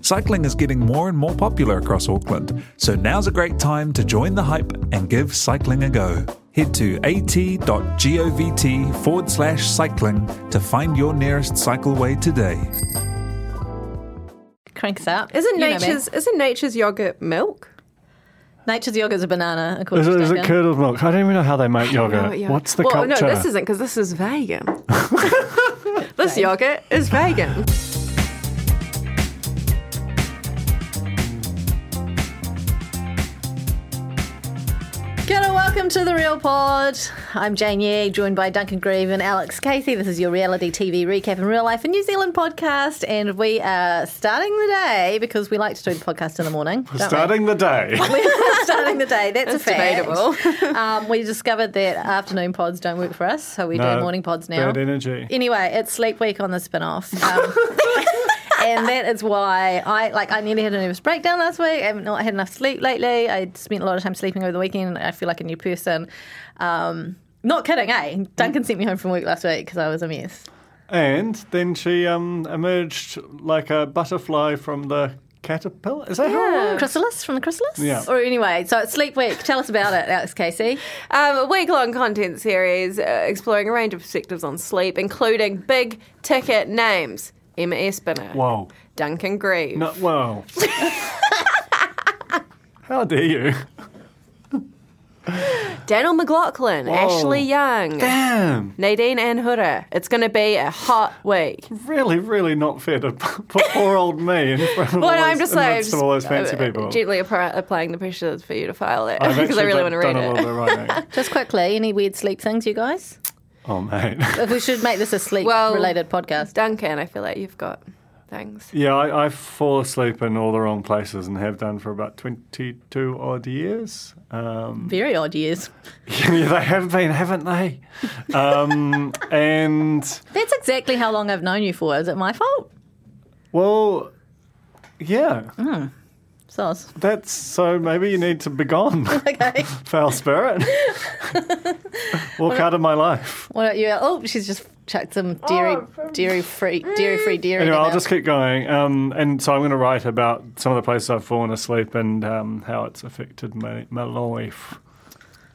Cycling is getting more and more popular across Auckland, so now's a great time to join the hype and give cycling a go. Head to at.govt forward slash cycling to find your nearest cycleway today. Cranks up. Isn't You know me. nature's isn't nature's yogurt milk? Nature's yogurt's a banana, according Is it, to is it Duncan. curdled milk? I don't even know how they make yogurt. Oh, yeah. What's the well, culture? no, this isn't because this is vegan. this yogurt is vegan. Welcome to The Real Pod. I'm Jane Yee, joined by Duncan Grieve and Alex Casey. This is your reality TV recap in real life in New Zealand podcast, and we are starting the day because we like to do the podcast in the morning. don't we? Starting the day. We're starting the day. That's, a fact. debatable. Um, we discovered that afternoon pods don't work for us, so we No, do morning pods now. Bad energy. Anyway, it's sleep week on the spin off. Um, and that is why I like I nearly had a nervous breakdown last week. I haven't not had enough sleep lately. I spent a lot of time sleeping over the weekend. I feel like a new person. Um, not kidding, eh? Duncan sent me home from work last week because I was a mess. And then she um, emerged like a butterfly from the caterpillar. Is that how it works? Chrysalis from the chrysalis? Yeah. Or anyway, so it's sleep week. Tell us about it, Alex Casey. Um, a week long content series uh, exploring a range of perspectives on sleep, including big ticket names Emma Espiner, Whoa. Duncan Grieve, No, whoa. how dare you? Daniel McLaughlin, Ashley Young, Damn. Nadine Anne Hura. It's going to be a hot week. Really, really not fair to put poor old me in front of Well, all no, those, I'm just in the like midst of all those fancy uh, people. gently appra- applying the pressure for you to file it because I really want to read it. little bit of writing. Just quickly, any weird sleep things, you guys? Oh, mate. If we should make this a sleep Well- related podcast. Duncan, I feel like you've got things. Yeah, I, I fall asleep in all the wrong places and have done for about 22 odd years. Um, Very odd years. yeah, they have been, haven't they? Um, and, That's exactly how long I've known you for. Is it my fault? well, yeah, Sauce. that's so maybe you need to be gone, Okay. foul spirit. Walk out of my life. What about you? Oh, she's just chucked some dairy, dairy free, dairy free dairy. Anyway, I'll just keep going. Um, and so I'm going to write about some of the places I've fallen asleep and um, how it's affected my, my life.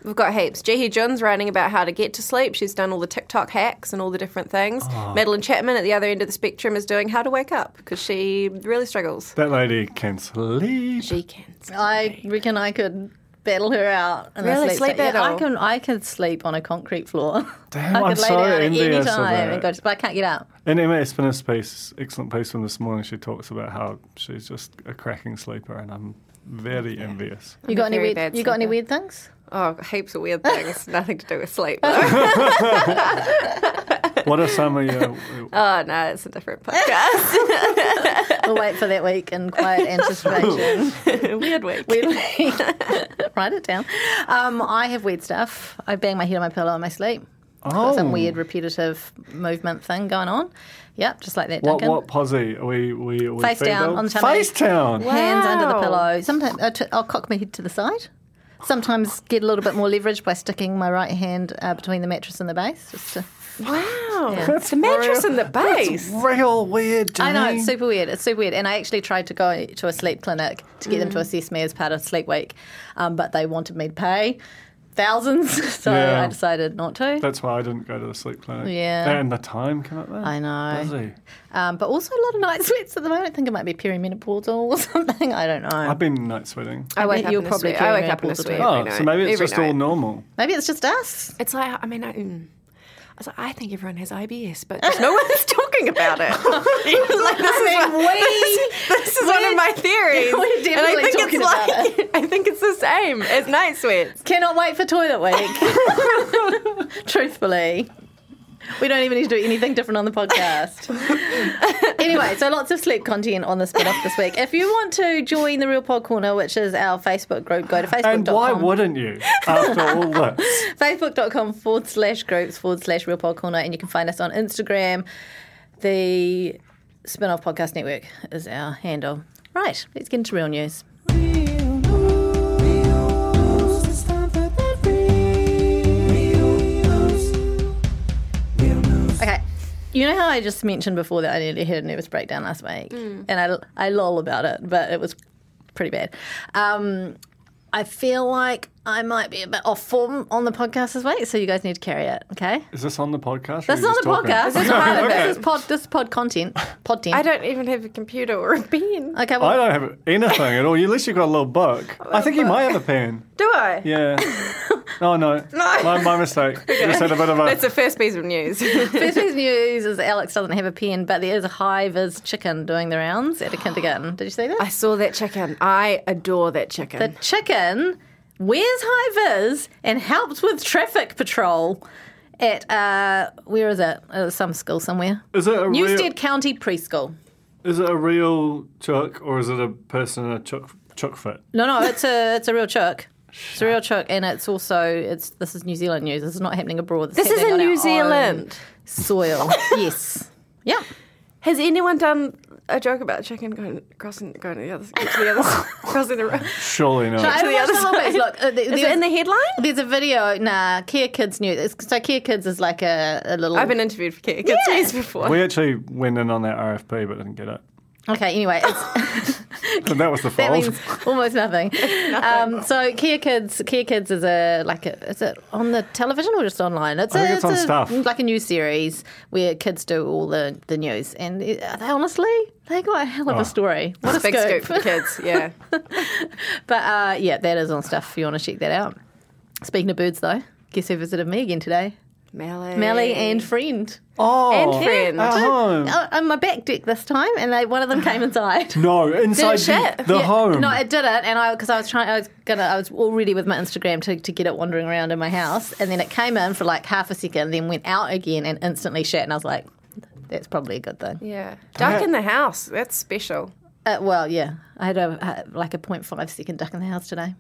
We've got heaps. Jihee Junn's writing about how to get to sleep. She's done all the TikTok hacks and all the different things. Oh. Madeline Chapman at the other end of the spectrum is doing how to wake up because she really struggles. That lady can sleep. She can. Sleep. I reckon I could battle her out. In Really? a sleep, Sleep yeah, I battle? can. I can sleep on a concrete floor. Damn, I I'm could lay so down at any envious of time that. and go, to, but I can't get up. In Emma Espiner's piece, excellent piece from this morning, she talks about how she's just a cracking sleeper, and I'm very envious. You got any very weird? bad You got any weird things? Oh, heaps of weird things. Nothing to do with sleep. Though. What are some of your? oh no, it's a different podcast. We'll wait for that week in quiet anticipation. weird week. Weird week. Write it down. Um, I have weird stuff. I bang my head on my pillow in my sleep. Got some Oh. weird repetitive movement thing going on. Yep, just like that, What Duncan. what posse are we? we, are we Face down on the tummy. Face down. Hands under the pillow. Sometimes I t- I'll cock my head to the side. Sometimes get a little bit more leverage by sticking my right hand uh, between the mattress and the base. Just to, Wow. That's the mattress real- and the base. Real weird. I know it's super weird. It's super weird. And I actually tried to go to a sleep clinic to get them Mm. to assess me as part of Sleep Week, um, but they wanted me to pay thousands, so Yeah. I decided not to. That's why I didn't go to the sleep clinic. Yeah. And the time come up there. I know. Busy. Um, but also a lot of night sweats at the moment. I think it might be perimenopausal or something. I don't know. I've been night sweating. I wake up you're in probably sweat. I wake up in a perimenopausal sweat. Oh, so maybe it's Every just all normal. Maybe it's just us. It's like I mean, I, mm. I was like, I think everyone has IBS, but just no one's talking talking about it. like, this is mean, what- we- this is one of my theories. we're and I think talking it's about like, I think it's the same as night sweats. Cannot wait for toilet week. Truthfully. We don't even need to do anything different on the podcast. anyway, so lots of sleep content on the spin off this week. If you want to join the Real Pod Corner, which is our Facebook group, go to facebook.com. And why wouldn't you after all this? Facebook.com forward slash groups forward slash Real Pod Corner, and you can find us on Instagram. The Spin Off Podcast Network is our handle. Right, let's get into real news. Okay. You know how I just mentioned before that I nearly had a nervous breakdown last week? And I, I lol about it, but it was pretty bad. Um, I feel like I might be a bit off form on the podcast this week, so you guys need to carry it, okay? Is this on the podcast? or That's you not just talking? podcast. This is part of it. This is pod, this is pod content. Pod I don't even have a computer or a pen. Okay, I don't have anything at all. Unless you've got a little book. I think you might have a pen. Do I? Yeah. Oh no. No. My, my mistake. Just had a bit of a. That's the first piece of news. first piece of news is Alex doesn't have a pen, but there is a high vis chicken doing the rounds at a kindergarten. Did you see that? I saw that chicken. I adore that chicken. the chicken wears high vis and helps with traffic patrol at uh where is it? Uh, some school somewhere. is it a Newstead real? County Preschool. Is it a real chook or is it a person in a chook chook fit? No, no, it's a it's a real chook. It's a real chook, and it's also it's this is New Zealand news. This is not happening abroad. this is happening in New Zealand. soil. yes. Yeah. Has anyone done a joke about a chicken going crossing going to the other, to the other crossing the road? Surely not. I to the watched other a little bit. side. Look, uh, there- Is there's, it in the headline? there's a video. Nah, Kea Kids News. It's- So Kea Kids is like a, a little. I've been interviewed for Kea Kids Yeah. News before. we actually went in on that RFP but didn't get it. okay. Anyway, it's. And that was the That fault. means almost nothing. Um, so Kea Kids, Kea Kids is a like a, is it on the television or just online? It's I a, think it's on a, Stuff. like a news series where kids do all the, the news, and they honestly they got a hell of Oh. a story. What a Big scoop! scoop for the kids, yeah. but uh, yeah, that is on Stuff if you want to check that out. Speaking of birds, though, guess who visited me again today? Melly. Melly and friend. oh, And friend. At home. Uh, on my back deck this time, and they, one of them came inside. No, inside shit? the, the Yeah, home. No, it didn't, and I because I was trying, I was gonna, I was already with my Instagram to, to get it wandering around in my house, and then it came in for like half a second, then went out again and instantly shat, and I was like, that's probably a good thing. Yeah. Duck in the house. That's special. Uh, well, yeah, I had a uh, like a 0.5 second duck in the house today.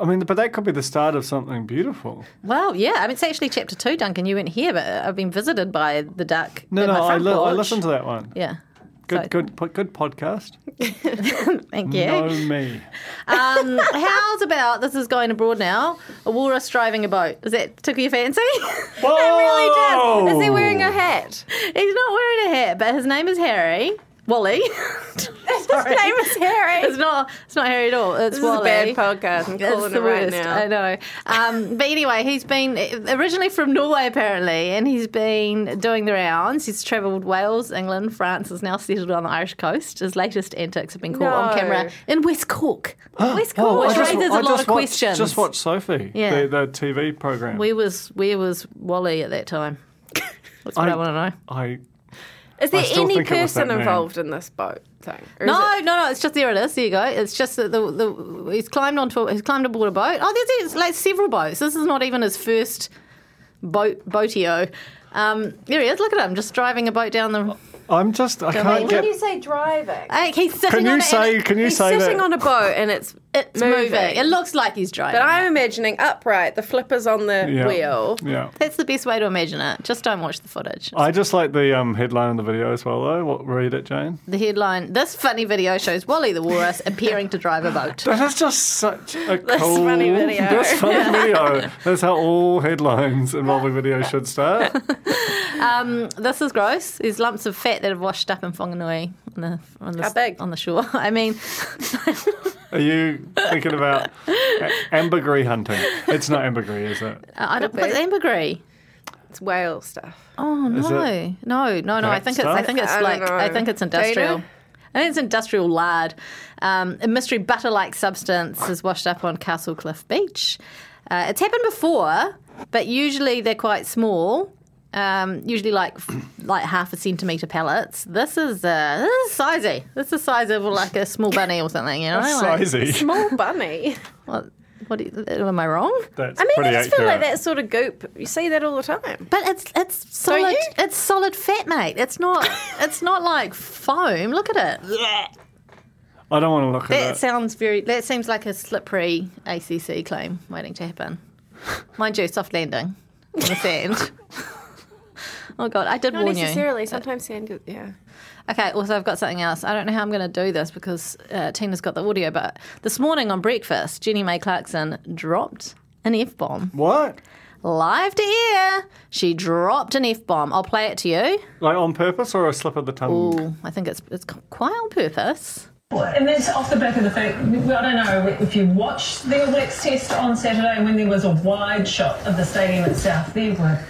I mean, but that could be the start of something beautiful. Well, yeah, I mean it's actually chapter two, Duncan. You weren't here, but I've been visited by the duck. No, no, I, li- I listened to that one. Yeah. Good, So- good, good podcast. Thank you. No me. Um, how's about this is going abroad now? A walrus driving a boat. Is that tickle your fancy? It really did. Is he wearing a hat? He's not wearing a hat, but his name is Harry. Wally. His name is Harry. it's not. It's not Harry at all. It's This is a bad podcast. I'm It's calling the it right worst. now. I know. Um, but anyway, he's been originally from Norway apparently, and he's been doing the rounds. He's travelled Wales, England, France. Is now settled on the Irish coast. His latest antics have been caught on camera in West Cork. West Cork, Oh, I which just- raises I a lot of watched- questions. Just watch Sophie, Yeah. the, the TV program. Where was where was Wally at that time? That's what I, I- want to know. I Is there any think it was that person involved in this boat thing? No, it- no, no. It's just there. It is. There you go. It's just that the, the he's climbed onto a, he's climbed aboard a boat. Oh, there's, there's like several boats. This is not even his first boat boatio. Um, there he is. Look at him, just driving a boat down the. I'm just I When can't When get. you say driving, Hey, he's sitting Can you it say? and Can you he's say sitting that? on a boat and it's it's moving. It looks like he's driving. But I'm imagining upright, the flippers on the yeah. wheel. Yeah. That's the best way to imagine it. Just don't watch the footage. I just like the um, headline of the video as well, though. What, read it, Jane. The headline: This funny video shows Wally the walrus appearing to drive a boat. That is just such a This cool, funny video. This funny video. That's how all headlines involving video should start. Um, this is gross. There's lumps of fat that have washed up in Whanganui on the on the How big? on the shore. I mean, Are you thinking about ambergris hunting? It's not ambergris, is it? I don't. Could What's ambergris? It's whale stuff. Oh Is no, no, no, no! I that think it's. I think it's I like. know. I think it's industrial. Dana? I think it's industrial lard. Um, a mystery butter-like substance is washed up on Castlecliff Beach. Uh, it's happened before, but usually they're quite small. Um, usually like like half a centimeter pellets. This is uh, this is sizey. This is the size of like a small bunny or something. You know, like, Sizey. Small bunny. what? What? do you- Am I wrong? That's I mean, pretty I just feel like that sort of goop. You see that all the time. But it's it's solid. It's solid fat, mate. It's not. it's not like foam. Look at it. I don't want to look at That it. sounds very. That seems like a slippery ACC claim waiting to happen. Mind you, soft landing in the sand. oh god, I did Not warn you. necessarily. Sometimes sand. goes- Yeah. Okay, also I've got something else. I don't know how I'm going to do this because uh, Tina's got the audio, but this morning on breakfast, Jenny May Clarkson dropped an F bomb What? live to air. She dropped an F bomb. I'll play it to you. Like on purpose or a slip of the tongue? Ooh, I think it's it's quite on purpose. And that's off the back of the fact, I don't know if you watched the All Blacks test on Saturday when there was a wide shot of the stadium itself, there were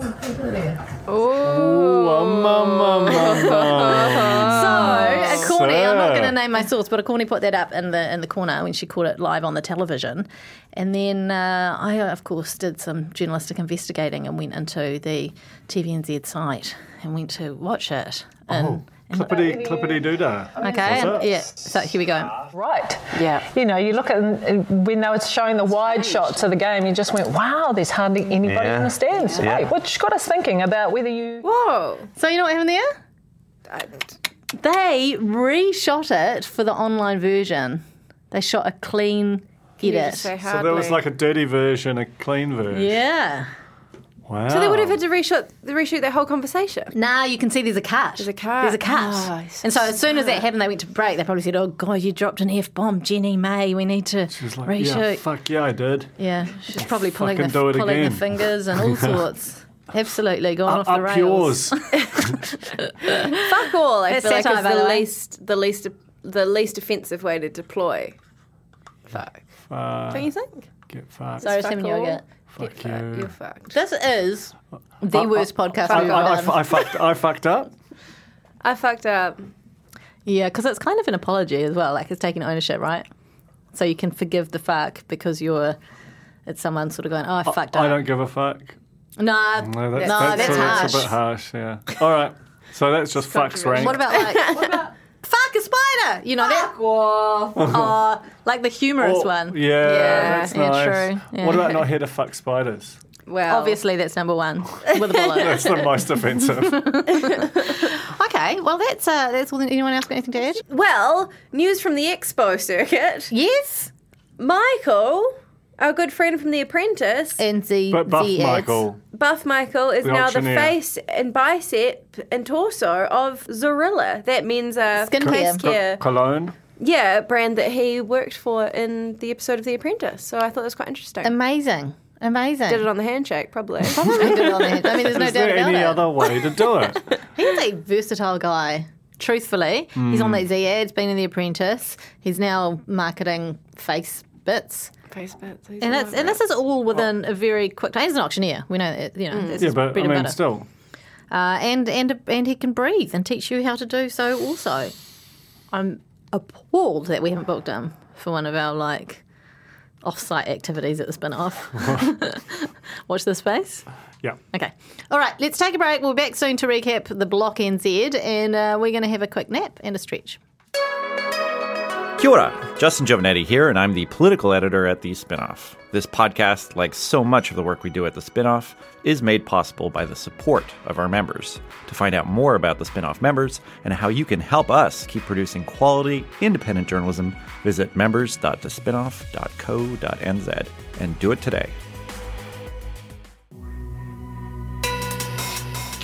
fuck all the. Ooh, um, um, um, um, um. So, a Corny, I'm not going to name my source, but a Corny put that up in the in the corner when she caught it live on the television, and then uh, I, of course, did some journalistic investigating and went into the TVNZ site and went to watch it. And, and- Clippity, clippity doodah. okay, Was and- yeah. So here we go. Right. Yeah. You know, you look at when they were showing the wide shots of the game, you just went, wow, there's hardly anybody Yeah. in the stands. Yeah. Right, which got us thinking about whether you. Whoa. So you know what happened there? I, They reshot it for the online version. They shot a clean you edit. just So there was like a dirty version, a clean version. Yeah. Wow. So they would have had to reshoot, reshoot that whole conversation. Now you can see there's a cut. There's a cut. There's a cut. Oh, so and so as soon as that happened, they went to break. They probably said, "Oh God, you dropped an f bomb, Jenny May. We need to She was like, reshoot." yeah, fuck yeah, I did. Yeah, she's probably pulling the Fucking do it pulling the fingers and all sorts. Absolutely going off the rails. yours. Fuck all. I That's feel like satire, is the the least, the least, the least offensive way to deploy. Fuck. Uh, Don't you think? get fucked. Sorry, Fuck Simon all. Yogurt. Fuck Get you. You're fucked. This is the I- worst I- podcast I, we've I, I, ever done. I fucked. I fucked up. I fucked up. Yeah, because it's kind of an apology as well. Like it's taking ownership, right? So you can forgive the fuck because you're. It's someone sort of going, "Oh, I fucked up." I don't give a fuck. Nah, No, that's, no, that's, that's, a, harsh. that's a bit harsh. Yeah. All right. So that's just fucks rank. What about like what about fuck a spider? You know that? Oh, like the humorous Oh, one. Yeah, yeah, that's yeah, nice. true. Yeah. What about not here to fuck spiders? Well, Obviously, that's number one with a bullet. That's the most offensive. okay, well, that's uh, that's all. Anyone else got anything to add? Well, news from the expo circuit. Yes. Michael, our good friend from The Apprentice, And the But Buff the ads. Michael. Buff Michael, is The now the face and bicep and torso of Zorilla. That means uh, Skincare. face Co- care. Cologne. Yeah, brand that he worked for in the episode of The Apprentice. So I thought that was quite interesting. Amazing, amazing. Did it on the handshake, probably. Probably did it on the head. I mean, there's no Is doubt there about any it. other way to do it? He's a versatile guy. Truthfully, he's on Hmm. that Z ads, been in The Apprentice. He's now marketing face bits. Face bits, And all it's over and it. this is all within a very quick time. He's an auctioneer. We know that. You know, that's Hmm. Yeah, but bread I mean, butter. still. Uh, and and and he can breathe and teach you how to do so. Also, I'm appalled that we haven't booked him for one of our like off-site activities at the spin-off. Watch this space. Yeah. Okay. All right, let's take a break. We'll be back soon to recap the Block NZ, and uh, we're going to have a quick nap and a stretch. Kia ora, Justin Giovannetti here, and I'm the political editor at The Spinoff. This podcast, like so much of the work we do at The Spinoff, is made possible by the support of our members. To find out more about The Spinoff members and how you can help us keep producing quality, independent journalism, visit members.thespinoff.co.nz and do it today.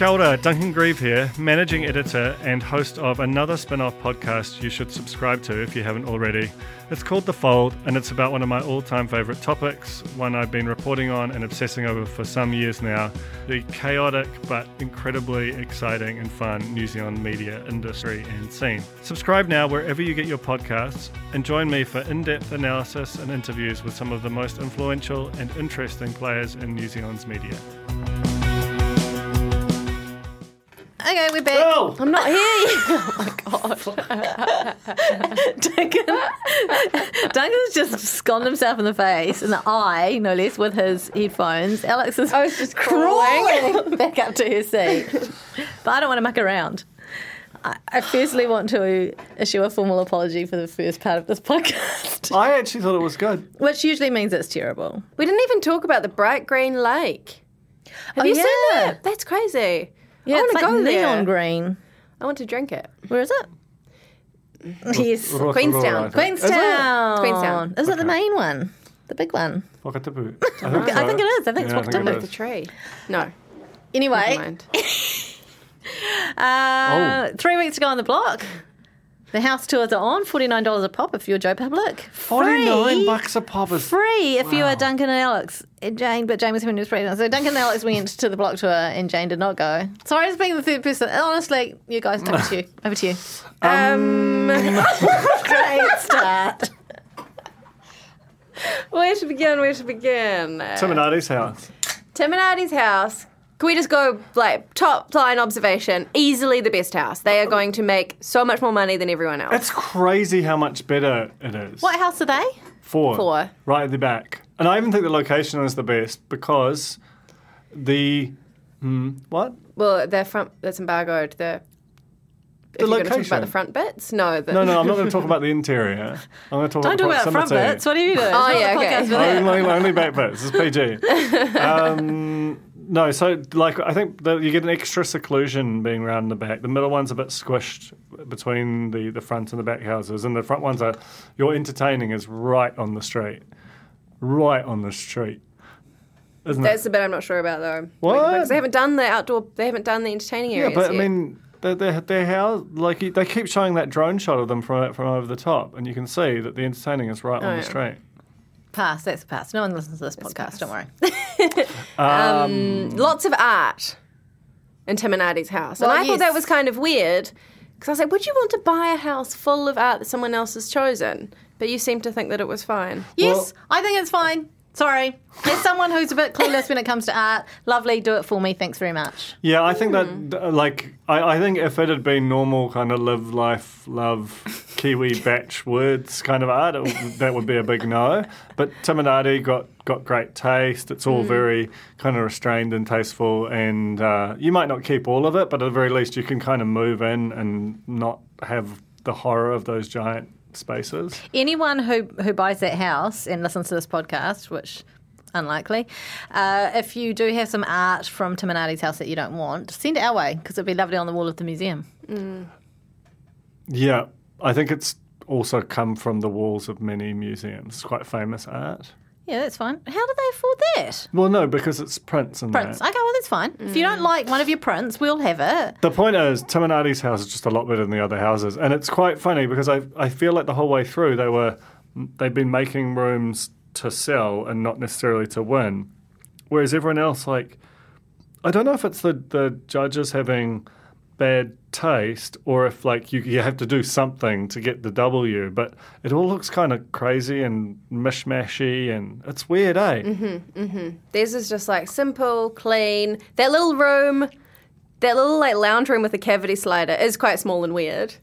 Kia ora, Duncan Grieve here, managing editor and host of another spin off podcast you should subscribe to if you haven't already. It's called The Fold, and it's about one of my all time favourite topics, one I've been reporting on and obsessing over for some years now the chaotic but incredibly exciting and fun New Zealand media industry and scene. Subscribe now wherever you get your podcasts and join me for in depth analysis and interviews with some of the most influential and interesting players in New Zealand's media. Okay, we're back. Oh! I'm not here. oh my god. Duncan, Duncan's just sconned himself in the face, in the eye, no less, with his headphones. Alex is I was just crawling back up to her seat. But I don't want to muck around. I, I firstly want to issue a formal apology for the first part of this podcast, I actually thought it was good. which usually means it's terrible. We didn't even talk about the bright green lake. Have Oh, you seen yeah. that? That's crazy. Yeah, I want it's to like go neon there. green. I want to drink it. Where is it? Yes, Rotorua, Queenstown. I think. Is it? Queenstown. Queenstown. Is it the main one? The big one? Wakatipu. I I think, so. think it is. I think it's Yeah, I think it The tree. No. Anyway, Never mind. Uh, Three weeks to go on the block. The house tours are on. Forty nine dollars a pop if you're Joe Public. Free. 49 bucks a pop is Free if you are Duncan and Alex. Jane, but Jane was having news pregnant. So Duncan and Alex went to the block tour and Jane did not go. Sorry, just being the third person. Honestly, you guys, over to you. Over to you. Um, Great start. where to begin? Where to begin? Tim and Artie's house. Tim and Artie's house. Can we just go like top line observation? Easily the best house. They are going to make so much more money than everyone else. It's crazy how much better it is. What house are they? Four. Four. Right at the back. And I even think the location is the best because the. Hmm, what? well, their front that's embargoed. The if The you're going to talk location. about the front bits, no. The, No, no, I'm not going to talk about the interior. I'm going to talk Don't talk about about front bits. What are you doing? Oh, yeah, okay. podcast for that. only, only back bits. It's PG. um, no, so like I think the, you get an extra seclusion being round the back. The middle one's a bit squished between the, the front and the back houses, and the front ones are your entertaining is right on the street, right on the street, isn't That's it? the bit I'm not sure about though. What? Because they haven't done the outdoor. They haven't done the entertaining areas. Yeah, but I mean. Their, their, their house, like they keep showing that drone shot of them from from over the top, and you can see that the entertaining is right on Oh, the street. Pass. That's a pass. No one listens to this podcast. Don't worry. Um, um, lots of art in Tim and Artie's house. Well, and I thought that was kind of weird because I was like, would you want to buy a house full of art that someone else has chosen? But you seem to think that it was fine. Yes, I think it's fine. Sorry. As someone who's a bit clueless when it comes to art, lovely, do it for me. Thanks very much. Yeah, I think Hmm. that uh, like I, I think if it had been normal kind of live life love Kiwi bach words kind of art, it, that would be a big no. But Tim and Artie got got great taste. It's Hmm. all very kind of restrained and tasteful, and uh, you might not keep all of it, but at the very least you can kind of move in and not have the horror of those giant spaces. Anyone who, who buys that house and listens to this podcast, which unlikely, uh, if you do have some art from Tim and Artie's house that you don't want, send it our way because it'd be lovely on the wall of the museum. Yeah, I think it's also come from the walls of many museums. It's quite famous art. Yeah, that's fine. How do they afford that? Well, no, because it's prints and Prints. that. Okay, well, that's fine. If you don't like one of your prints, we'll have it. The point is, Tim and Artie's house is just a lot better than the other houses, and it's quite funny because I I feel like the whole way through they were they've been making rooms to sell and not necessarily to win, whereas everyone else like I don't know if it's the the judges having bad taste or if like you you have to do something to get the W, but it all looks kind of crazy and mishmashy and it's weird, eh? Theirs is just like simple, clean. That little room, that little like lounge room with a cavity slider is quite small and weird.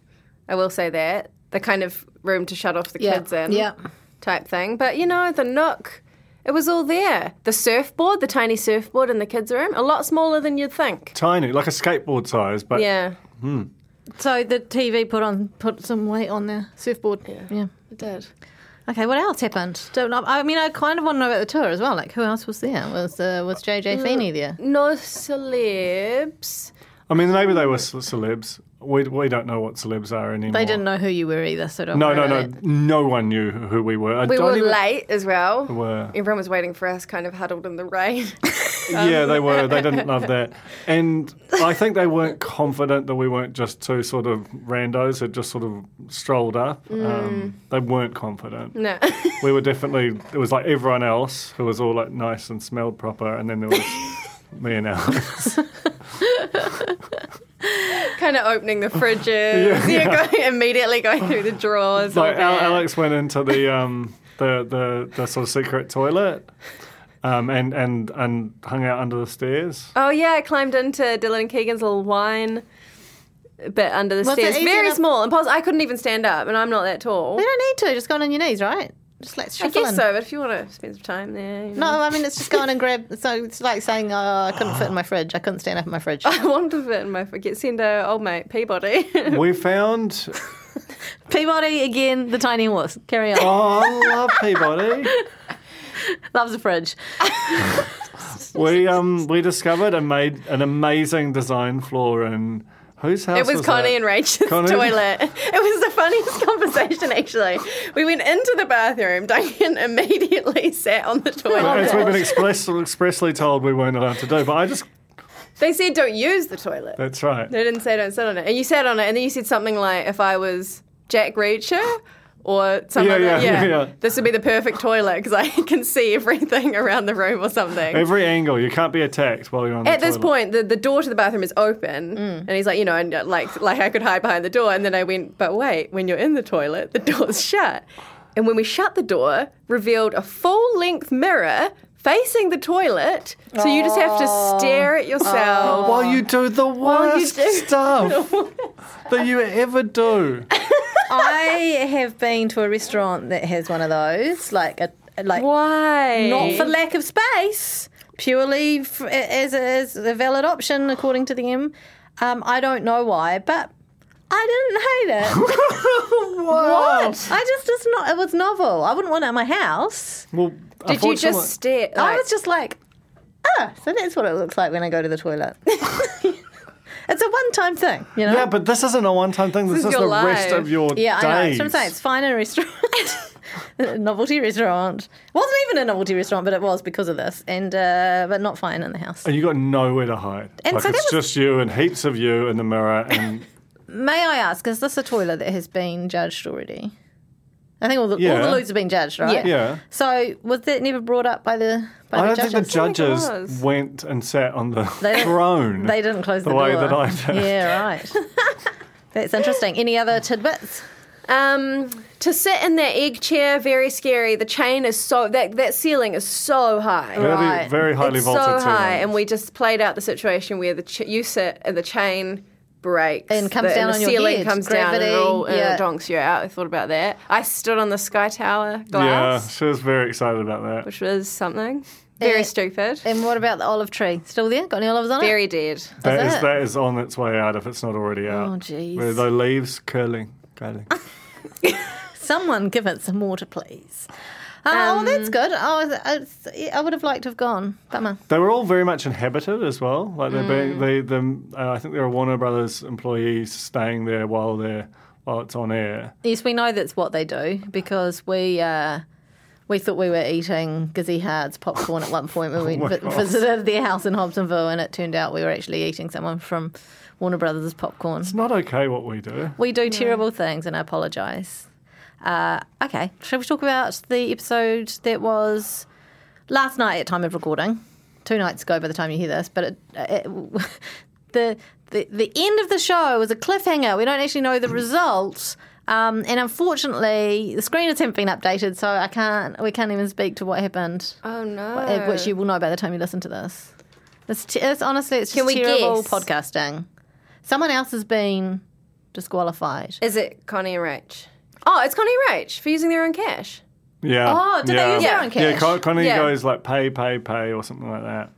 I will say that. The kind of room to shut off the Yeah, kids in. yeah. Type thing. But you know, the nook, it was all there. The surfboard, the tiny surfboard in the kids' room, a lot smaller than you'd think. Tiny, like a skateboard size, but Yeah, So the TV put on put some weight on the surfboard. Yeah. yeah. it did. Okay, what else happened? Don't know. I mean, I kind of want to know about the tour as well. Like, who else was there? Was uh, was JJ Feeney there? No celebs. I mean maybe they were ce- celebs. We we don't know what celebs are anymore. They didn't know who you were either, so don't No, worry no, about no. it. No one knew who we were. I We don't were even- late as well. were. Everyone was waiting for us, kind of huddled in the rain. Yeah, they were. They didn't love that, and I think they weren't confident that we weren't just two sort of randos that just sort of strolled up. Mm. Um, they weren't confident. no. We were definitely. It was like everyone else who was all like nice and smelled proper, and then there was me and Alex. kind of opening the fridges, you know, going, immediately going through the drawers. like Alex went into the um the the, the sort of secret toilet. Um, and, and and hung out under the stairs. Oh yeah, I climbed into Dylan and Keegan's little wine bit under the Was stairs, easy very enough- small. And pos- I couldn't even stand up, and I'm not that tall. You don't need to. Just go on your knees, right? Just let's I guess in. so, but if you want to spend some time there, you know. No, I mean it's just go on and grab. So it's like saying, "Oh, I couldn't fit in my fridge. I couldn't stand up in my fridge." I want to fit in my get send a old mate Peabody. We found. Peabody again, the tiny horse. Carry on. Oh, I love Peabody. Loves the fridge. We um we discovered and made an amazing design floor in whose house? It was, Connie that? and Rachel's Connie? toilet. It was the funniest conversation, actually. We went into the bathroom. Duncan immediately sat on the toilet. As we've been express, expressly told we weren't allowed to do, but I just They said don't use the toilet. that's right. They didn't say don't sit on it. And you sat on it, and then you said something like, if I was Jack Reacher or something Yeah, like yeah, that, yeah. this would be the perfect toilet because I can see everything around the room or something. Every angle, you can't be attacked while you're on. At the this toilet. point, the, the door to the bathroom is open, Mm. and he's like, you know, and uh, like like I could hide behind the door, and then I went, but wait, when you're in the toilet, the door's shut, and when we shut the door, revealed a full length mirror facing the toilet, so you just have to stare at yourself. while you do the worst do stuff that you ever do. I have been to a restaurant that has one of those, like a like Why? not for lack of space, purely f as, a, as a valid option according to them. Um, I don't know why, but I didn't hate it. what? I just it's not. It was novel. I wouldn't want it in my house. Well, Did you just stare? I like- was just like, ah, so that's what it looks like when I go to the toilet. it's a one-time thing, you know. Yeah, but this isn't a one-time thing. This, is is, your the rest of your Yeah, I know. That's what I'm saying. It's fine in a restaurant. A novelty restaurant. Wasn't even a novelty restaurant, but it was because of this. And uh, but not fine in the house. And you got nowhere to hide. And like so it's was- just you and heaps of you in the mirror, and May I ask, is this a toilet that has been judged already? I think all the all Yeah. the loots have been judged, right? yeah. yeah. So was that never brought up by the by I the don't judges? think the judges was. went and sat on the They throne. They didn't close the, the way door. that I did. Yeah, right. That's interesting. Any other tidbits? Um, to sit in that egg chair, very scary. The chain is so that that ceiling is so high. Very, Right. very highly it's vaulted. so high, ceilings. and we just played out the situation where the ch- you sit and the chain breaks And comes the, down the on your ceiling head. comes down and it, all, and yeah. it donks you out. I thought about that. I stood on the sky tower glass. yeah, she was very excited about that. which was something very stupid, And what about the olive tree? Still there? Got any olives on it? very dead. That Is is it? that is on its way out if it's not already oh, out. Oh, jeez. Where the leaves curling, curling. Someone give it some water, please. Oh, Um, that's good. Oh, it's- I would have liked to have gone. Bummer. They were all very much inhabited as well. Like they're Mm. being, they, them, uh, I think there are Warner Brothers employees staying there while they're while it's on air. Yes, we know that's what they do because we uh, we thought we were eating Gizzy Hard's popcorn at one point when we Oh vi- visited their house in Hobsonville, and it turned out we were actually eating someone from Warner Brothers' popcorn. It's not okay what we do. We do terrible things, and I apologise. Uh, okay, shall we talk about the episode that was last night at time of recording? Two nights ago, by the time you hear this, but it, it, the the the end of the show was a cliffhanger. We don't actually know the results. Um, and unfortunately, the screeners haven't been updated, so I can't. We can't even speak to what happened, Oh no! uh, which you will know by the time you listen to this. It's, it's honestly, it's just terrible guess? podcasting. Someone else has been disqualified. Is it Connie and Rach? Oh, it's Connie and Rach for using their own cash. Yeah. Oh, did they yeah. use their own Yeah, cash? Con- Connie Yeah. goes like pay, pay, pay, or something like that.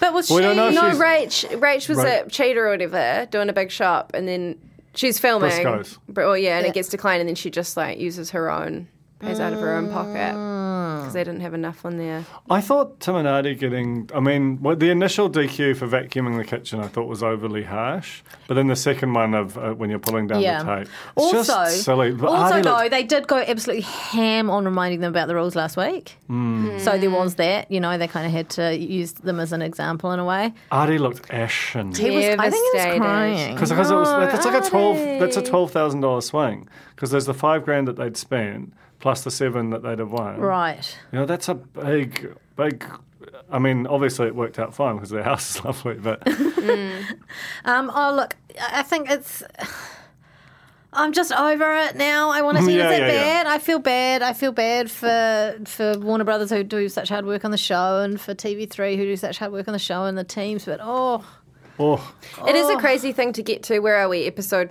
But was We she? don't know if No, she's- Rach. Rach was Right. at Cheetah or whatever, doing a big shop, and then she's filming. Briscoes. But, oh yeah, and Yeah. it gets declined, and then she just like uses her own, pays out of her own pocket mm. Because they didn't have enough on there. I thought Tim and Artie getting, I mean, well, the initial DQ for vacuuming the kitchen I thought was overly harsh, but then the second one of uh, when you're pulling down Yeah. the tape, it's Also, just silly. But also Artie though, looked- they did go absolutely ham on reminding them about the rules last week. Hmm. So there was that. You know, they kind of had to use them as an example in a way. Artie looked ashen. He was. I think he was crying. Because it was that's like a twelve that's a twelve thousand dollar swing because there's the five grand that they'd spent plus the seven that they'd have won. Right. You know that's a big big. I mean, obviously it worked out fine because their house is lovely, but Um, oh look, I I think it's. I'm just over it now. I want to see Yeah, is it yeah, yeah. bad? I feel bad. I feel bad for for Warner Brothers who do such hard work on the show, and for TV3 who do such hard work on the show and the teams. But oh, Oh, It is a crazy thing to get to. Where are we? Episode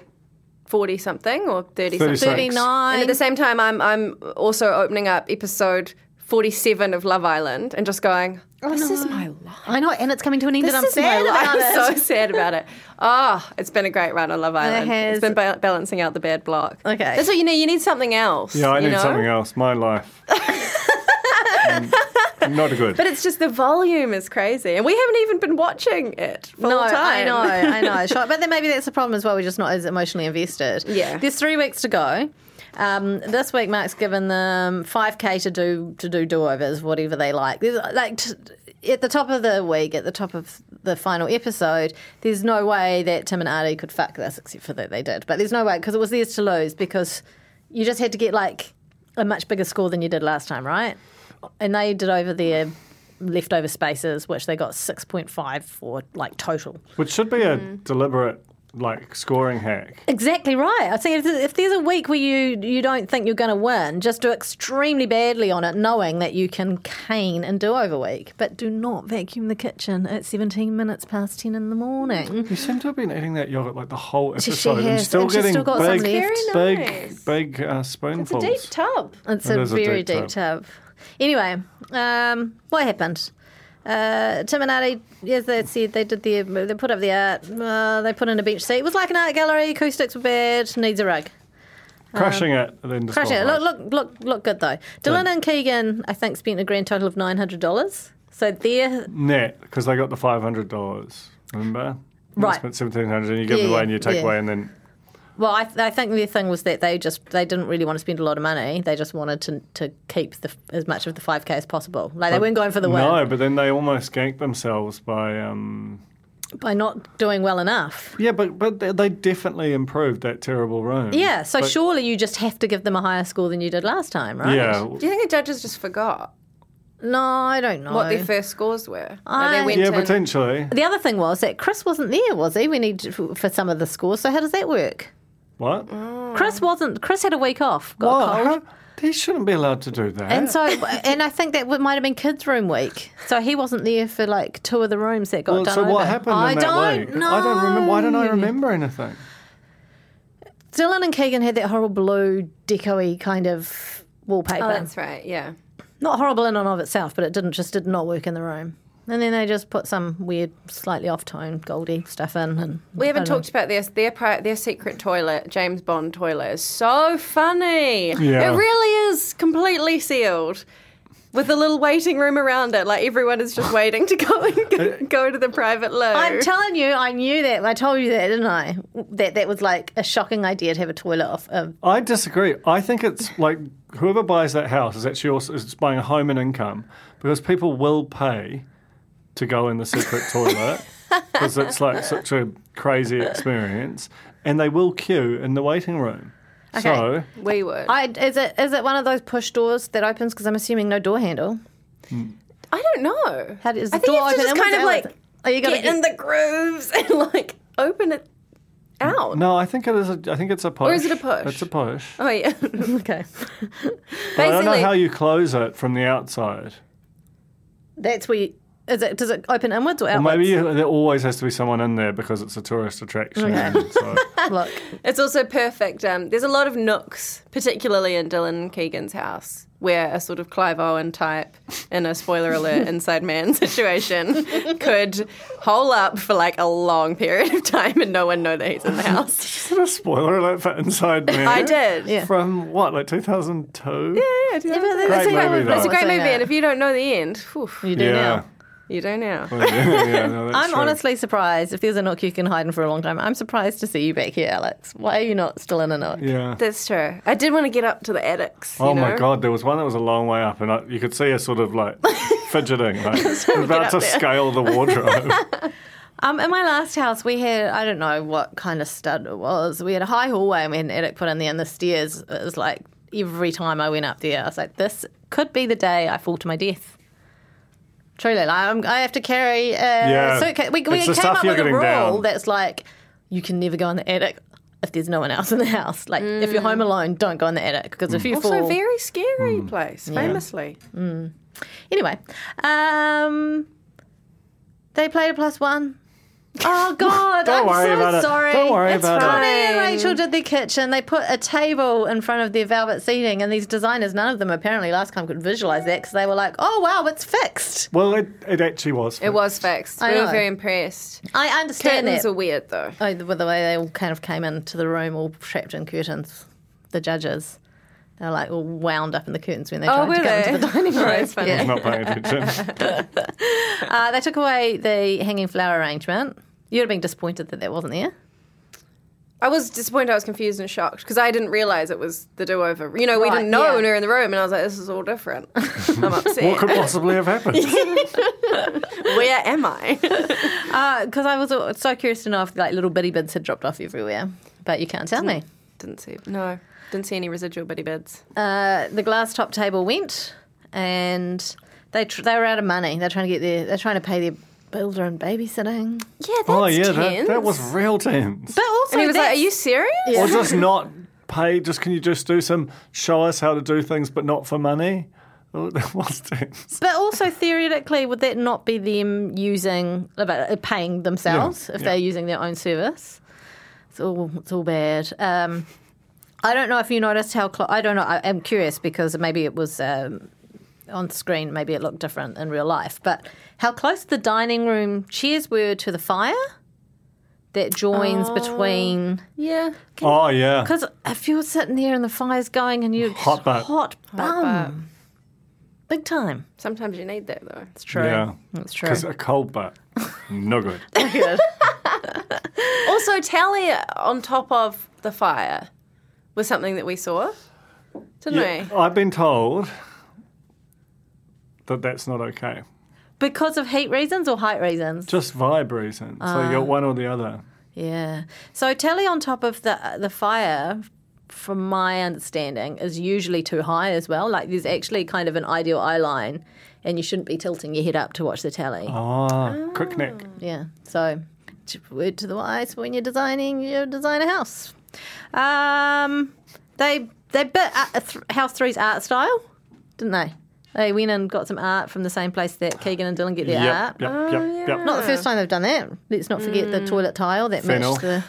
forty something or thirty something? 39. And at the same time, I'm I'm also opening up episode forty seven of Love Island and just going, "This is my life. I know, and it's coming to an end, This and I'm is my sad life. about it. I'm so sad about it. Oh, it's been a great run on Love Island. has. It's been ba- balancing out the bad block. Okay. that's what you need. You need something else. yeah, I you need know? something else. My life. Mm, not good. But it's just the volume is crazy, and we haven't even been watching it full no, time. I know, I know. Sure. But then maybe that's the problem as well. We're just not as emotionally invested. Yeah. There's three weeks to go. Um, this week, Mark's given them 5k to do to do do overs, whatever they like. There's, like t- at the top of the week, at the top of the final episode, there's no way that Tim and Artie could fuck this, except for that they did. But there's no way because it was theirs to lose because you just had to get like a much bigger score than you did last time, right? And they did over their leftover spaces, which they got 6.5 for like total. Which should be a Mm. deliberate like scoring hack. Exactly right. I think if, if there's a week where you you don't think you're going to win, just do extremely badly on it, knowing that you can cane and do over week. But do not vacuum the kitchen at 17 minutes past 10 in the morning. You seem to have been eating that yogurt like the whole episode she and has, still and getting still got some big, left. Very big, nice. big uh, It's a spoonfuls. deep tub. It's It a is a very deep deep tub. Anyway, um, what happened? Uh, Tim and Artie, yes, they said they did the they put up the art. Uh, they put in a bench seat. It was like an art gallery. Acoustics were bad. Needs a rug. Crushing it, and then Crushing it. Look, look, look, look good though. Dylan and Keegan, I think, spent a grand total of nine hundred dollars. So they're net because they got the five hundred dollars. Remember? They Right. Spent seventeen hundred, and you give Yeah, it away, and you take yeah. away, and then well. I, I think their thing was that they just they didn't really want to spend a lot of money. They just wanted to to keep the, as much of the five k as possible. Like they weren't going for the win no, but then they almost ganked themselves by. Um, by not doing well enough. yeah, but but they- they definitely improved that terrible room. Yeah, so But- surely you just have to give them a higher score than you did last time, right? Yeah, Do you think the judges just forgot No, I don't know. what their first scores were? I- they went yeah, in- potentially. the other thing was that Chris wasn't there, was he? We need for some of the scores. So how does that work? What? Ah. Chris wasn't. Chris had a week off. Got a cold. how- he shouldn't be allowed to do that. And so, and I think that might have been kids' room week. So he wasn't there for like two of the rooms that got well, done so what over. happened I in that don't week? know. I don't remember. Why don't I remember anything? Dylan and Keegan had that horrible blue decoy kind of wallpaper. Oh, that's right. Yeah. Not horrible in and of itself, but it didn't just did not work in the room. And then they just put some weird, slightly off tone, Goldie stuff in. And We haven't I don't talked about this. Their pri- their secret toilet, James Bond toilet, is so funny. Yeah. It really is completely sealed. With a little waiting room around it, like everyone is just waiting to go and go, go to the private loo. I'm telling you, I knew that. I told you that, didn't I? That that was like a shocking idea to have a toilet off. Of, I disagree. I think it's like whoever buys that house is actually also is buying a home and income because people will pay to go in the secret toilet because it's like such a crazy experience, and they will queue in the waiting room. So we would. I is it is it one of those push doors that opens? Because I'm assuming no door handle. I don't know. How does I the think door you have to open just kind of like outwards? Oh, you gotta get, get- in the grooves and like open it out. no, I think it is. A, I think it's a push. Or is it a push? It's a push. Oh yeah. okay, But I don't know how you close it from the outside. that's where. You, is it? Does it open inwards or Or outwards? maybe you, there always has to be someone in there because it's a tourist attraction. Okay. So. Look, It's also perfect. Um, there's a lot of nooks, particularly in Dylan Keegan's house, where a sort of Clive Owen type in a spoiler alert inside man situation could hole up for like a long period of time and no one know that he's in the house. Is it a spoiler alert for Inside Man? I did. Yeah. From what, like 2002? Yeah, Yeah, but yeah, that's Great how movie. It's a great movie, and if you don't know the end, whew, you do now. You do now. Well, yeah, yeah, no, I'm true. honestly surprised if there's a nook you can hide in for a long time. I'm surprised to see you back here, Alex. Why are you not still in a nook? Yeah. That's true. I did want to get up to the attics. you Oh my god, there was one that was a long way up, and I, you could see her sort of like fidgeting, like about to there. scale the wardrobe. Um, in my last house, we had I don't know what kind of stud it was. We had a high hallway and we had an attic put in there, and the stairs. It was like every time I went up there, I was like, "This could be the day I fall to my death." Truly, like, I'm, I have to carry. Uh, Yeah. suitcase. We, we It's the came stuff up you're with a rule down. that's like you can never go in the attic if there's no one else in the house. Like if you're home alone, don't go in the attic because if you Also, fall, very scary place, famously. Anyway, um, they played a plus one. Oh God! Don't I'm worry so about it. sorry. Don't worry It's about fine. it. Connie and Rachel did their kitchen. They put a table in front of their velvet seating, and these designers, none of them apparently last time could visualize that because they were like, "Oh wow, it's fixed." Well, it, it actually was. It was fixed. I we know. were very impressed. I understand Curtains that. are weird though. Oh, the, with the way they all kind of came into the room, all trapped in curtains. The judges, they were like all wound up in the curtains when they Oh, tried were to go into the dining room. That's funny. I was not paying attention. Uh, they took away the hanging flower arrangement. You'd have been disappointed that that wasn't there. I was disappointed. I was confused and shocked because I didn't realize it was the do over. You know, we Right, didn't know yeah. when we were in the room, and I was like, "This is all different." I'm upset. what could possibly have happened? Where am I? Because I was uh, so curious to know if like little bitty bits had dropped off everywhere, but you can't tell me. Didn't see. No, didn't see any residual bitty bits. Uh, the glass top table went, and they tr- they were out of money. They're trying to get their they're trying to pay their builder and babysitting. Yeah, that's oh yeah, that, tense. that was real tense. But also, And he was like, "Are you serious?" Or just not pay. Just can you just do some show us how to do things, but not for money? Oh, that was tense. But also theoretically, would that not be them using about uh, paying themselves Yeah, if yeah. they're using their own service? It's all it's all bad. Um, I don't know if you noticed how close. I don't know. I, I'm curious because maybe it was um, on screen. Maybe it looked different in real life. But how close the dining room chairs were to the fire that joins between. Yeah. Oh yeah. Because if you're sitting there and the fire's going and you're Hot butt. hot bum, big time. Sometimes you need that though. It's true. Yeah. That's true. Because a cold butt, no good. Good. Also, tally on top of the fire was something that we saw, didn't Yeah, we? I've been told that that's not okay. Because of heat reasons or height reasons? Just vibe reasons. so you Ah. got one or the other. Yeah. So telly on top of the the fire, from my understanding, is usually too high as well. Like there's actually kind of an ideal eye line, and you shouldn't be tilting your head up to watch the telly. Oh, quick neck. Yeah. So word to the wise when you're designing your designer house. Um, they they bit uh, th- House 3's art style, didn't they? They went and got some art from the same place that Keegan and Dylan get their art. Yep, yep, yep, yep. Not the first time they've done that. Let's not forget the toilet tile that Fennel. matched the.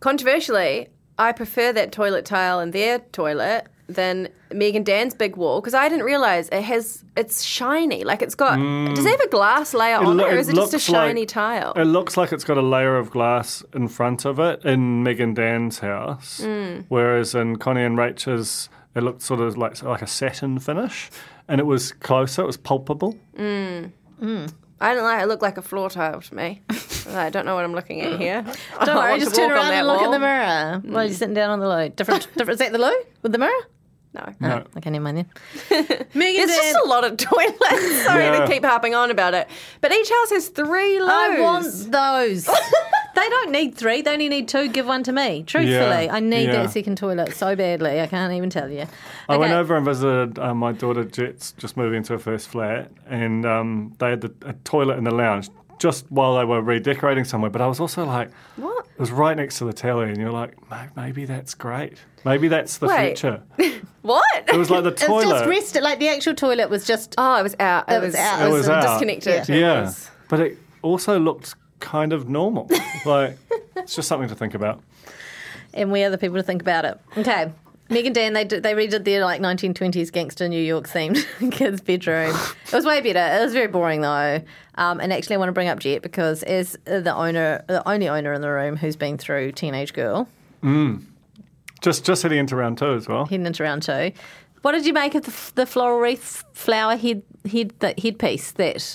Controversially, I prefer that toilet tile in their toilet than Meg and Dan's big wall because I didn't realize it has. It's shiny. Like it's got. Mm. Does it have a glass layer on lo- it, or is it just a shiny like- tile? It looks like it's got a layer of glass in front of it in Meg and Dan's house, Mm. whereas in Connie and Rachel's, it looked sort of like like a satin finish, and it was closer. It was pulpable. Mm. Mm. I don't like. It looked like a floor tile to me. I don't know what I'm looking at here. Don't worry, just turn around that and look wall. in the mirror while you're sitting down on the loo. Different, different. Is that the loo with the mirror? No. No. Okay, never mind then. Megan There's just a lot of toilets. Sorry Yeah. to keep harping on about it. But each house has three loos. I want those. they don't need three. They only need two. Give one to me. Truthfully, Yeah, I need yeah. that second toilet so badly. I can't even tell you. I went over and visited uh, my daughter Jet's just moving into her first flat, and um, they had the, a toilet in the lounge just while they were redecorating somewhere. But I was also like, What? It was right next to the telly, and you're like, maybe that's great. Maybe that's the Wait. future. What? It was like the It's toilet. just rested. Like the actual toilet was just. Oh, it was out. It, It was out. It was out. disconnected. It yeah, was- but it also looked kind of normal. like it's just something to think about. and we are the people to think about it. Okay. Meg and Dan, they did, they redid their like 1920s gangster New York themed kids' bedroom. It was way better. It was very boring though. Um, and actually, I want to bring up Jet because as the owner, the only owner in the room who's been through Teenage Girl, Just just heading into round two as well. heading into round two. What did you make of the, the floral wreath flower head head that headpiece that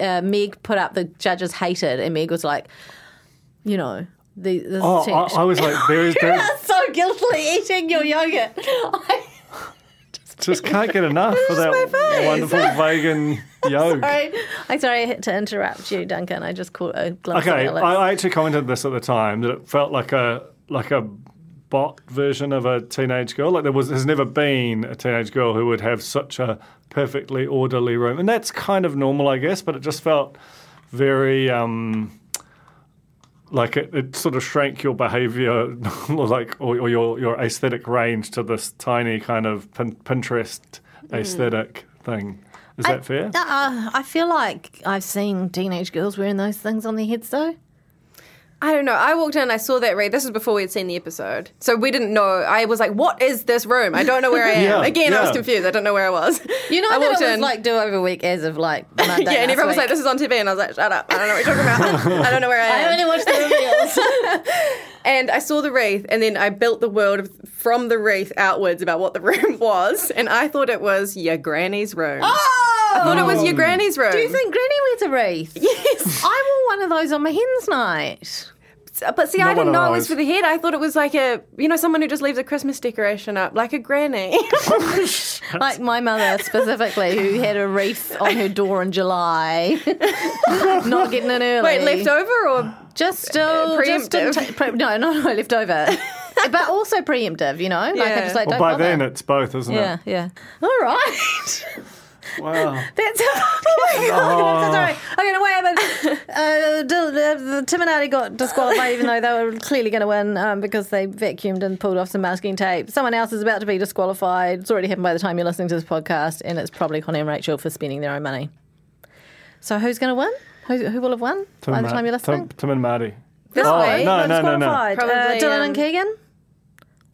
uh, Meg put up? The judges hated, and Meg was like, you know, the, the Oh, I, I was like, there is there, so guiltily eating your yogurt. I- just can't get enough of that wonderful vegan yolk. sorry, I'm sorry to interrupt you, Duncan. I just caught a glimpse Okay, of I, I actually commented this at the time that it felt like a like a bot version of a teenage girl. Like there was has never been a teenage girl who would have such a perfectly orderly room, and that's kind of normal, I guess. But it just felt very um, like it, it sort of shrank your behaviour, like or, or your your aesthetic range to this tiny kind of pin, Pinterest aesthetic thing. Is that fair? Uh, I feel like I've seen teenage girls wearing those things on their heads, though. I don't know. I walked in, I saw that read. This is before we had seen the episode, so we didn't know. I was like, "What is this room? I don't know where I am." Yeah, Again, I was confused. I don't know where I was. You know I that walked it was in. like do over week as of like Monday yeah, and last everyone was like, "This is on TV," and I was like, "Shut up! I don't know what you're talking about. I don't know where I am." I only watched the reveals. And I saw the wreath, and then I built the world of- from the wreath outwards about what the room was, and I thought it was your granny's room. oh! I thought it was your oh. granny's room. Do you think Granny wears a wreath? Yes. I wore one of those on my hen's night. But see, Not I didn't know it was for the head. I thought it was like a, you know, someone who just leaves a Christmas decoration up, like a granny. Like my mother specifically, who had a wreath on her door in July, not getting in early. Wait, left over or? Just still just Preemptive. didn't pre- no, no, no, left over. but also preemptive, you know. Like I just like Well, don't by bother. then it's both, isn't yeah, it? yeah. All right. Wow. That's oh my god. Sorry. Okay, no, what happened? Uh, Dil- uh, Tim and Artie got disqualified, even though they were clearly going to win um, because they vacuumed and pulled off some masking tape. Someone else is about to be disqualified. It's already happened by the time you're listening to this podcast, and it's probably Connie and Rachel for spending their own money. So who's going to win? Who, who will have won Tim by the Ma- time you're listening? Tim, Tim and Marty. This oh, way? no, no, no, no. Probably, uh, Dylan um, and Keegan.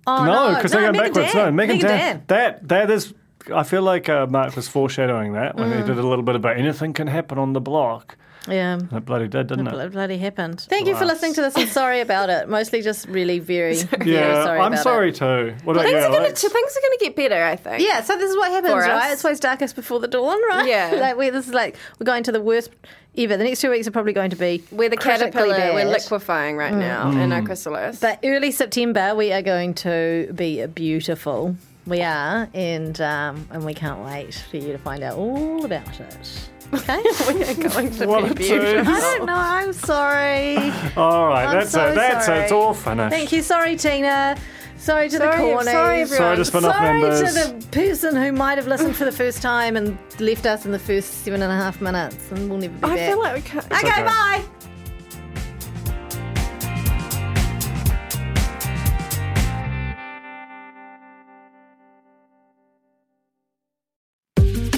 Oh, No, because no, they're going Megan backwards. Dan. No, Megan, Meg and Dan. That that is. I feel like uh, Mark was foreshadowing that when Mm. he did a little bit about anything can happen on the block. Yeah. It bloody did, didn't It it? bloody happened. Thank you for listening to this I'm sorry about it. Mostly just really very, very Yeah, sorry I'm about sorry it. too. What about Things you, are gonna things are gonna get better. I think. Yeah, so this is what happens, right? It's always darkest before the dawn, right? Yeah. like we, this is like we're going to the worst ever. The next two weeks are probably going to be We're the critically caterpillar. We're liquefying right now in our chrysalis. But early September, we are going to be beautiful. We are, and um, and we can't wait for you to find out all about it. Okay. we are going to What be beautiful. I don't know. I'm sorry. All right, I'm that's so it. That's sorry. it. It's all finished. Thank you. Sorry, Tina. Sorry to Sorry, the cornies. sorry, everyone. Sorry to spin-off Sorry members. to the person who might have listened for the first time and left us in the first seven and a half minutes, and we'll never be I back. feel like we can't. okay, okay. bye.